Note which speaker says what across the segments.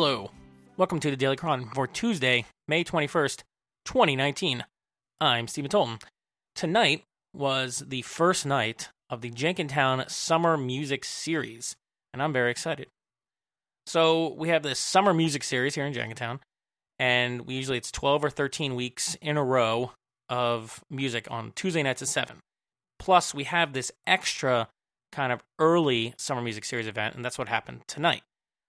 Speaker 1: Hello. Welcome to the Daily Chron for Tuesday, May 21st, 2019. I'm Stephen Tolton. Tonight was the first night of the Jenkintown Summer Music Series, and I'm very excited. So, we have this summer music series here in Jenkintown, and we usually it's 12 or 13 weeks in a row of music on Tuesday nights at 7. Plus, we have this extra kind of early summer music series event, and that's what happened tonight.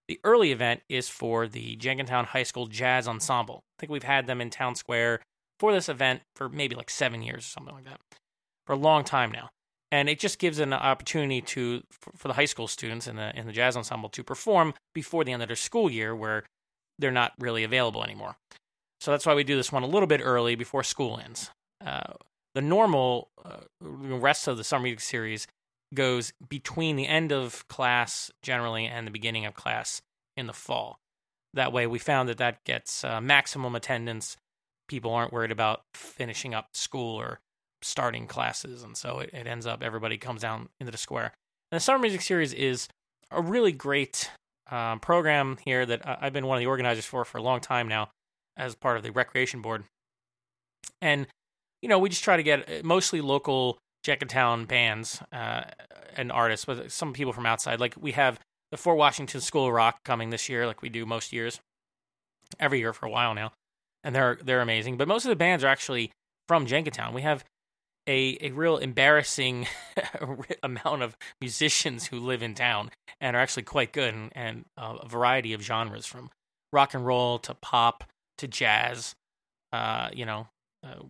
Speaker 1: The early event is for the Jenkintown High School Jazz Ensemble. I think we've had them in Town Square for this event for maybe like seven years or something like that, for a long time now. And it just gives an opportunity to for the high school students in the in the jazz ensemble to perform before the end of their school year, where they're not really available anymore. So that's why we do this one a little bit early before school ends. Uh, the normal uh, rest of the summer music series goes between the end of class generally and the beginning of class in the fall. That way, we found that that gets uh, maximum attendance. People aren't worried about finishing up school or starting classes, and so it, it ends up everybody comes down into the square. And the summer music series is a really great um, program here that I've been one of the organizers for for a long time now, as part of the recreation board. And you know, we just try to get uh, mostly local Jenkintown bands uh, and artists, but some people from outside. Like we have the Fort Washington School of Rock coming this year, like we do most years, every year for a while now, and they're they're amazing. But most of the bands are actually from Jenkintown. We have a a real embarrassing amount of musicians who live in town and are actually quite good, and, and a variety of genres from rock and roll to pop to jazz. Uh, you know, uh,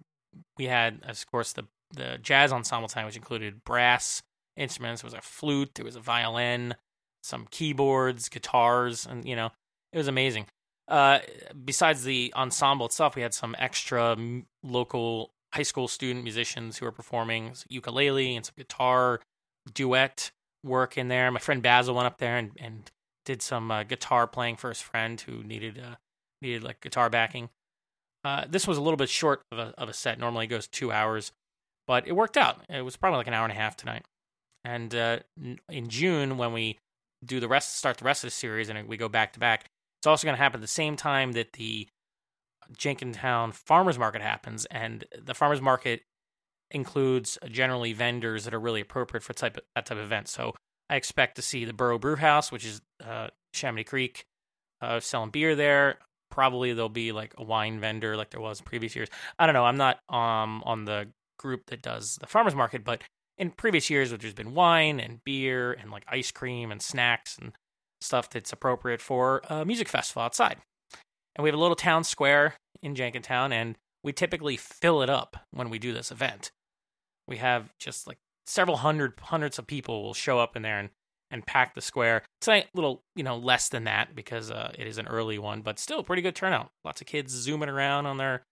Speaker 1: we had, of course, the the jazz ensemble time, which included brass instruments. There was a flute, there was a violin, some keyboards, guitars, and you know, it was amazing. Uh, besides the ensemble itself, we had some extra local high school student musicians who were performing ukulele and some guitar duet work in there. My friend Basil went up there and, and did some uh, guitar playing for his friend who needed uh, needed like guitar backing. Uh, this was a little bit short of a, of a set. Normally it goes two hours, but it worked out. It was probably like an hour and a half tonight. And uh, in June, when we do the rest, start the rest of the series, and we go back to back, it's also going to happen at the same time that the Jenkintown Farmers Market happens, and the Farmers Market includes generally vendors that are really appropriate for type of, that type of event. So I expect to see the Borough Brew House, which is uh, Chamonix Creek, uh, selling beer there. Probably there'll be like a wine vendor like there was in previous years. I don't know. I'm not um on the group that does the farmers market, but in previous years, there's been wine and beer and like ice cream and snacks and stuff that's appropriate for a music festival outside. And we have a little town square in Jenkintown, and we typically fill it up when we do this event. We have just like several hundred hundreds of people will show up in there and and pack the square. Tonight, a little you know less than that because uh, it is an early one, but still pretty good turnout. Lots of kids zooming around on their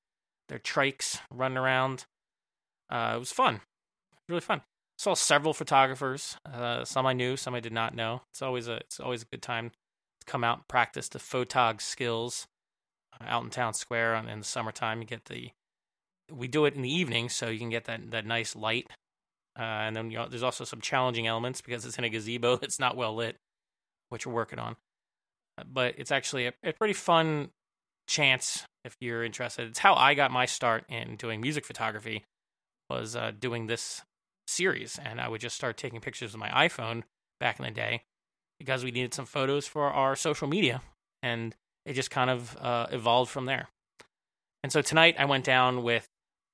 Speaker 1: their trikes, running around. Uh, it was fun, really fun. Saw several photographers. Uh, some I knew, some I did not know. It's always a it's always a good time to come out and practice the photog skills uh, out in town square on, in the summertime. You get the we do it in the evening, so you can get that that nice light. Uh, and then you know, there's also some challenging elements because it's in a gazebo that's not well lit, which we're working on. Uh, but it's actually a, a pretty fun chance if you're interested. It's how I got my start in doing music photography was uh, doing this series, and I would just start taking pictures with my iPhone back in the day because we needed some photos for our social media, and it just kind of uh, evolved from there. And so tonight I went down with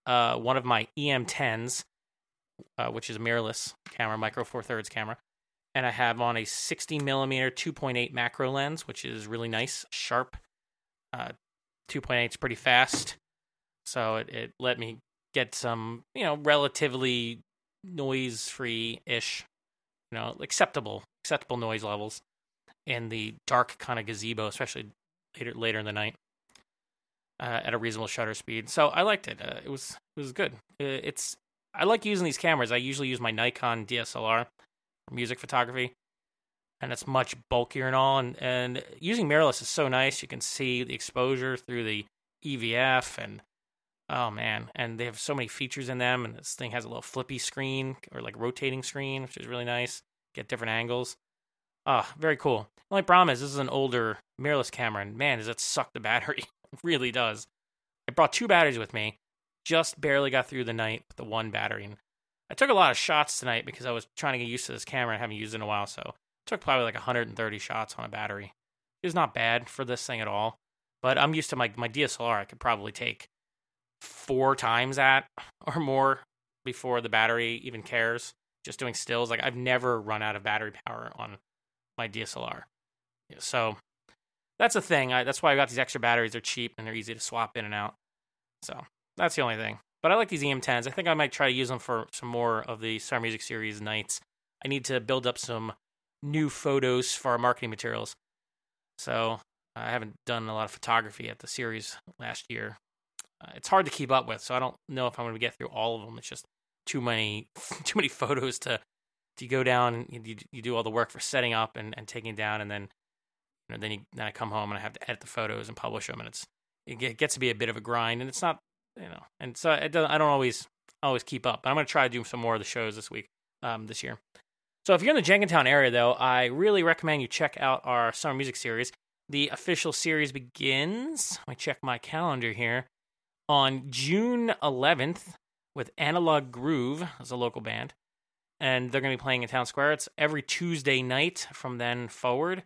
Speaker 1: uh, one of my EM10s, uh, which is a mirrorless camera, micro four thirds camera, and I have on a 60 millimeter 2.8 macro lens, which is really nice, sharp. Uh, 2.8 is pretty fast, so it, it let me get some, you know, relatively noise free ish, you know, acceptable acceptable noise levels in the dark kind of gazebo, especially later later in the night. Uh, at a reasonable shutter speed, so I liked it. Uh, it was it was good. Uh, it's I like using these cameras. I usually use my Nikon DSLR for music photography, and it's much bulkier and all. And and using mirrorless is so nice. You can see the exposure through the EVF and Oh man, and they have so many features in them, and this thing has a little flippy screen or like rotating screen, which is really nice. Get different angles. Ah, oh, very cool. The only problem is this is an older mirrorless camera, and man, does it suck the battery. it really does. I brought two batteries with me, just barely got through the night with the one battery. And I took a lot of shots tonight because I was trying to get used to this camera and haven't used it in a while. So I took probably like 130 shots on a battery. It's not bad for this thing at all. But I'm used to my my DSLR. I could probably take four times that or more before the battery even cares. Just doing stills, like I've never run out of battery power on my DSLR. So that's a thing. I, that's why I got these extra batteries. They're cheap and they're easy to swap in and out. So that's the only thing. But I like these EM10s. I think I might try to use them for some more of the Star Music Series nights. I need to build up some new photos for our marketing materials. So I haven't done a lot of photography at the series last year. Uh, it's hard to keep up with, so I don't know if I'm going to get through all of them. It's just too many too many photos to to go down. You, you do all the work for setting up and, and taking down, and then you know, then you, then I come home and I have to edit the photos and publish them, and it's it gets to be a bit of a grind, and it's not you know, and so it doesn't, I don't always always keep up. But I'm going to try to do some more of the shows this week, um, this year. So if you're in the Jenkintown area, though, I really recommend you check out our summer music series. The official series begins. Let me check my calendar here on June 11th with Analog Groove as a local band, and they're going to be playing in Town Square. It's every Tuesday night from then forward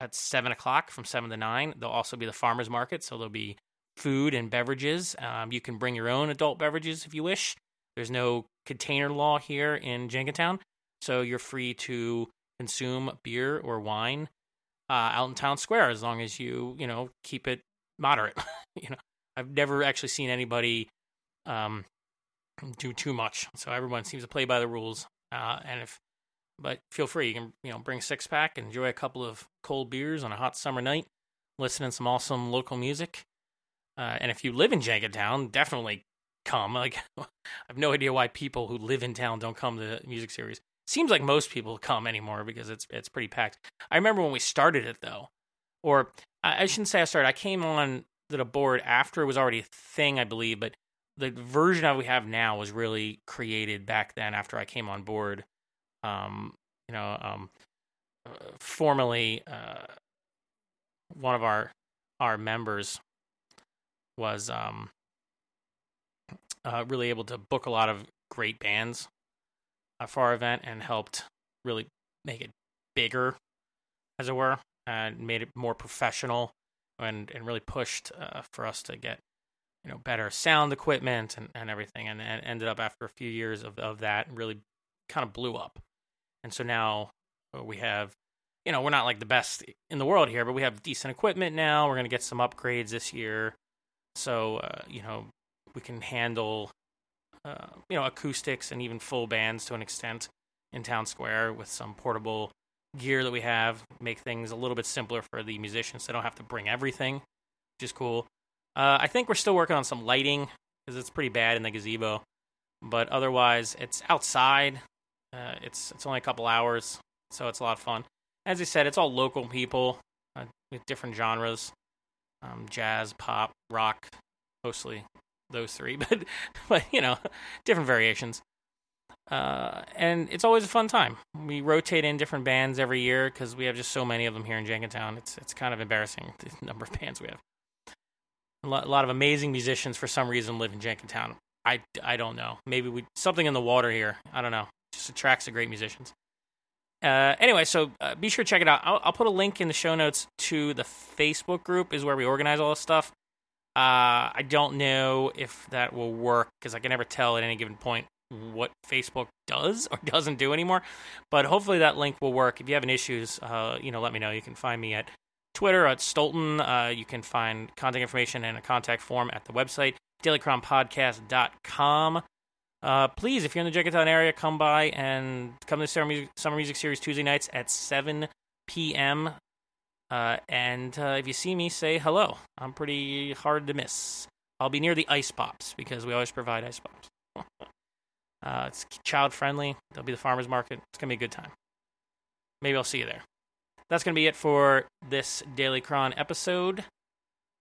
Speaker 1: at seven o'clock from seven to nine. There'll also be the farmers market, so there'll be food and beverages. Um, you can bring your own adult beverages if you wish. There's no container law here in Jenkintown, so you're free to consume beer or wine uh, out in town square as long as you you know keep it moderate. you know, I've never actually seen anybody um, do too much, so everyone seems to play by the rules. Uh, and if but feel free, you can you know bring six pack, enjoy a couple of cold beers on a hot summer night, listen to some awesome local music. Uh, and if you live in Jenkintown, definitely come. Like, I have no idea why people who live in town don't come to the music series. Seems like most people come anymore because it's it's pretty packed. I remember when we started it though, or I, I shouldn't say I started. I came on to board after it was already a thing, I believe. But the version that we have now was really created back then after I came on board. Um, you know, um, uh, formerly uh, one of our our members was um, uh, really able to book a lot of great bands for our event and helped really make it bigger, as it were, and made it more professional and and really pushed uh, for us to get you know better sound equipment and, and everything and, and ended up after a few years of, of that really kind of blew up. And so now uh, we have you know we're not like the best in the world here but we have decent equipment now. We're going to get some upgrades this year. So uh, you know we can handle uh, you know acoustics and even full bands to an extent in town square with some portable gear that we have. Make things a little bit simpler for the musicians. They don't have to bring everything, which is cool. Uh, I think we're still working on some lighting because it's pretty bad in the gazebo, but otherwise it's outside. Uh, it's it's only a couple hours, so it's a lot of fun. As I said, it's all local people uh, with different genres um, jazz, pop, rock, mostly those three, but but you know, different variations. Uh, and it's always a fun time. We rotate in different bands every year because we have just so many of them here in Jenkintown. It's it's kind of embarrassing the number of bands we have. A lot, a lot of amazing musicians for some reason live in Jenkintown. I, I don't know. Maybe we something in the water here. I don't know. Just attracts the great musicians. Uh, anyway, so uh, be sure to check it out. I'll, I'll, put a link in the show notes to the Facebook group, is where we organize all this stuff. Uh, I don't know if that will work because I can never tell at any given point what Facebook does or doesn't do anymore. But hopefully that link will work. If you have any issues, uh, you know, let me know. You can find me at Twitter at Stolten. Uh, you can find contact information and a contact form at the website dailycronpodcast.com. Uh, please, if you're in the Jenkintown area, come by and come to the Summer Music, Summer Music Series Tuesday nights at 7 p.m. Uh, and uh, if you see me, say hello. I'm pretty hard to miss. I'll be near the ice pops because we always provide ice pops. uh, it's child friendly. There'll be the farmers market. It's gonna be a good time. Maybe I'll see you there. That's gonna be it for this Daily Chron episode.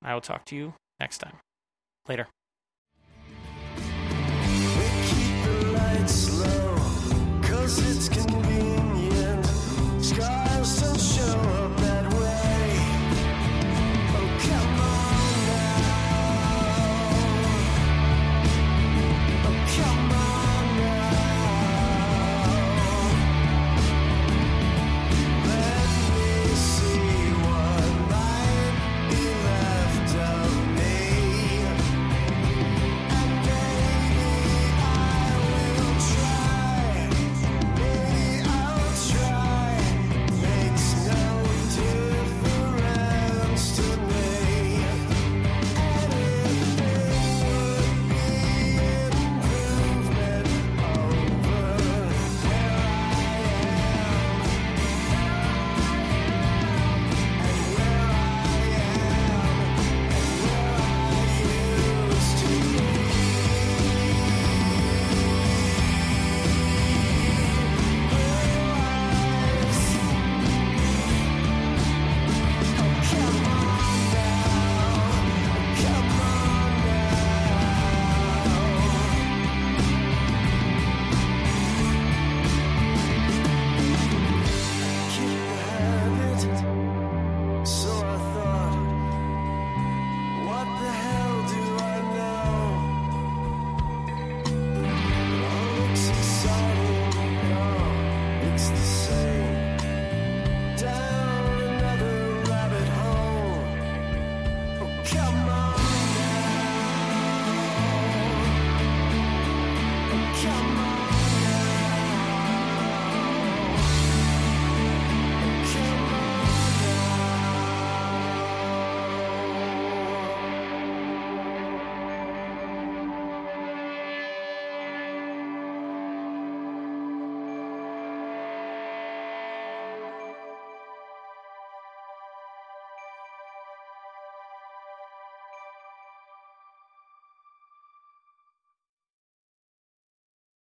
Speaker 1: I will talk to you next time. Later.